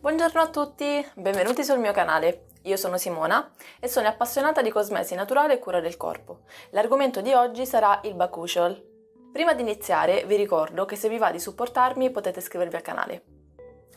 Buongiorno a tutti, benvenuti sul mio canale. Io sono Simona e sono appassionata di cosmesi naturale e cura del corpo. L'argomento di oggi sarà il Bakushol. Prima di iniziare vi ricordo che se vi va di supportarmi potete iscrivervi al canale.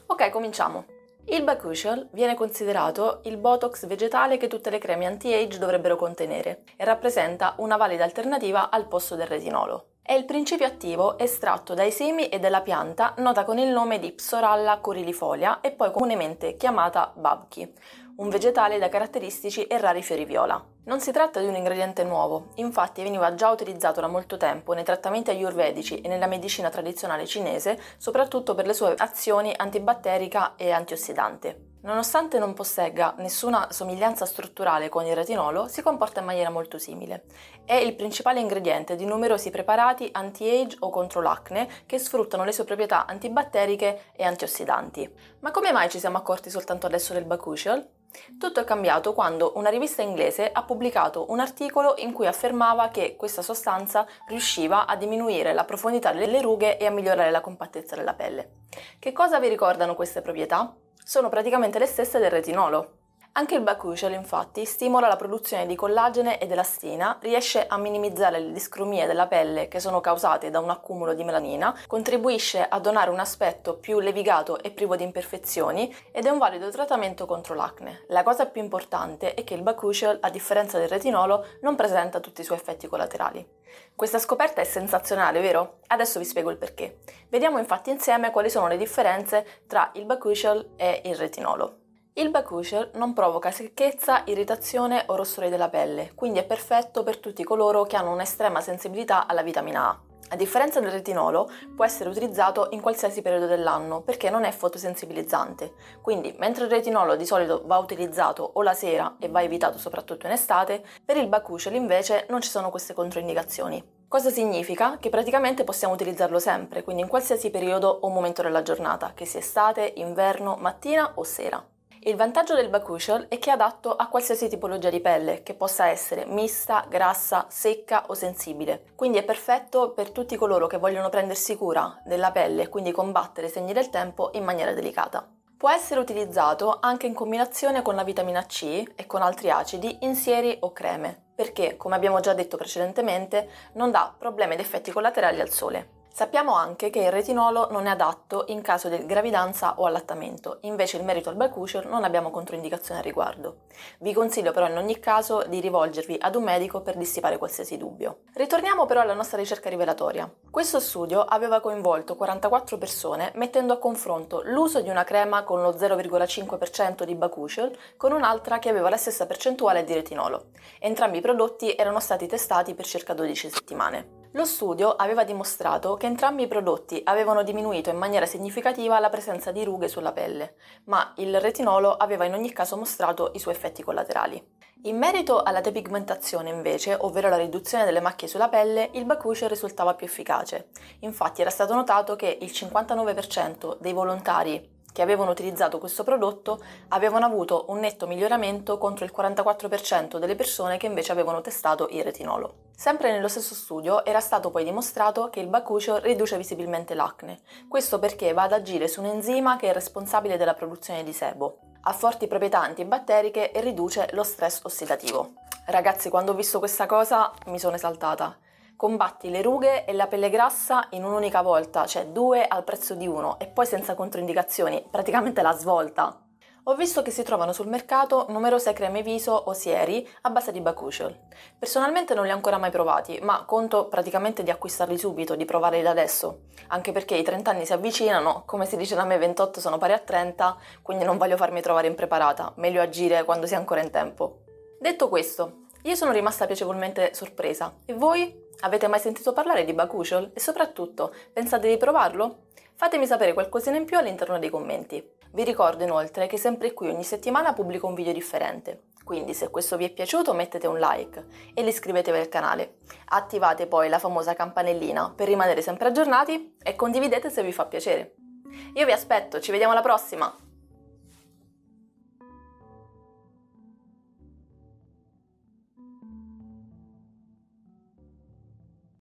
Ok, cominciamo. Il Bakushol viene considerato il Botox vegetale che tutte le creme anti-age dovrebbero contenere e rappresenta una valida alternativa al posto del retinolo. È il principio attivo estratto dai semi e dalla pianta nota con il nome di Psoralla corilifolia e poi comunemente chiamata babki, un vegetale da caratteristici e rari fiori viola. Non si tratta di un ingrediente nuovo, infatti veniva già utilizzato da molto tempo nei trattamenti ayurvedici e nella medicina tradizionale cinese, soprattutto per le sue azioni antibatterica e antiossidante. Nonostante non possegga nessuna somiglianza strutturale con il retinolo, si comporta in maniera molto simile. È il principale ingrediente di numerosi preparati anti-age o contro l'acne che sfruttano le sue proprietà antibatteriche e antiossidanti. Ma come mai ci siamo accorti soltanto adesso del Bakuchiol? Tutto è cambiato quando una rivista inglese ha pubblicato un articolo in cui affermava che questa sostanza riusciva a diminuire la profondità delle rughe e a migliorare la compattezza della pelle. Che cosa vi ricordano queste proprietà? sono praticamente le stesse del retinolo. Anche il Bakuchiol infatti stimola la produzione di collagene ed elastina, riesce a minimizzare le discromie della pelle che sono causate da un accumulo di melanina, contribuisce a donare un aspetto più levigato e privo di imperfezioni ed è un valido trattamento contro l'acne. La cosa più importante è che il Bakuchiol, a differenza del retinolo, non presenta tutti i suoi effetti collaterali. Questa scoperta è sensazionale, vero? Adesso vi spiego il perché. Vediamo infatti insieme quali sono le differenze tra il Bakuchiol e il retinolo. Il Bakuchiol non provoca secchezza, irritazione o rossori della pelle, quindi è perfetto per tutti coloro che hanno un'estrema sensibilità alla vitamina A. A differenza del retinolo, può essere utilizzato in qualsiasi periodo dell'anno perché non è fotosensibilizzante. Quindi, mentre il retinolo di solito va utilizzato o la sera e va evitato soprattutto in estate, per il Bakuchiol invece non ci sono queste controindicazioni. Cosa significa? Che praticamente possiamo utilizzarlo sempre, quindi in qualsiasi periodo o momento della giornata, che sia estate, inverno, mattina o sera. Il vantaggio del Bakuchiol è che è adatto a qualsiasi tipologia di pelle, che possa essere mista, grassa, secca o sensibile. Quindi è perfetto per tutti coloro che vogliono prendersi cura della pelle e quindi combattere i segni del tempo in maniera delicata. Può essere utilizzato anche in combinazione con la vitamina C e con altri acidi in sieri o creme, perché, come abbiamo già detto precedentemente, non dà problemi ed effetti collaterali al sole. Sappiamo anche che il retinolo non è adatto in caso di gravidanza o allattamento, invece il merito al Bakuchior non abbiamo controindicazioni al riguardo. Vi consiglio però in ogni caso di rivolgervi ad un medico per dissipare qualsiasi dubbio. Ritorniamo però alla nostra ricerca rivelatoria. Questo studio aveva coinvolto 44 persone mettendo a confronto l'uso di una crema con lo 0,5% di Bakuchiol con un'altra che aveva la stessa percentuale di retinolo. Entrambi i prodotti erano stati testati per circa 12 settimane. Lo studio aveva dimostrato che entrambi i prodotti avevano diminuito in maniera significativa la presenza di rughe sulla pelle, ma il retinolo aveva in ogni caso mostrato i suoi effetti collaterali. In merito alla depigmentazione invece, ovvero la riduzione delle macchie sulla pelle, il Bakuchiol risultava più efficace. Infatti era stato notato che il 59% dei volontari che avevano utilizzato questo prodotto avevano avuto un netto miglioramento contro il 44% delle persone che invece avevano testato il retinolo. Sempre nello stesso studio era stato poi dimostrato che il bakucho riduce visibilmente l'acne, questo perché va ad agire su un enzima che è responsabile della produzione di sebo, ha forti proprietà antibatteriche e riduce lo stress ossidativo. Ragazzi, quando ho visto questa cosa mi sono esaltata. Combatti le rughe e la pelle grassa in un'unica volta, cioè due al prezzo di uno e poi senza controindicazioni, praticamente la svolta. Ho visto che si trovano sul mercato numerose creme viso o sieri a base di Bakuchiol. Personalmente non li ho ancora mai provati, ma conto praticamente di acquistarli subito, di provarli da adesso, anche perché i 30 anni si avvicinano, come si dice da me 28 sono pari a 30, quindi non voglio farmi trovare impreparata, meglio agire quando si è ancora in tempo. Detto questo, io sono rimasta piacevolmente sorpresa. E voi? Avete mai sentito parlare di Bakuchiol? E soprattutto, pensate di provarlo? Fatemi sapere qualcosina in più all'interno dei commenti. Vi ricordo inoltre che sempre qui ogni settimana pubblico un video differente. Quindi se questo vi è piaciuto mettete un like e iscrivetevi al canale. Attivate poi la famosa campanellina per rimanere sempre aggiornati e condividete se vi fa piacere. Io vi aspetto, ci vediamo alla prossima!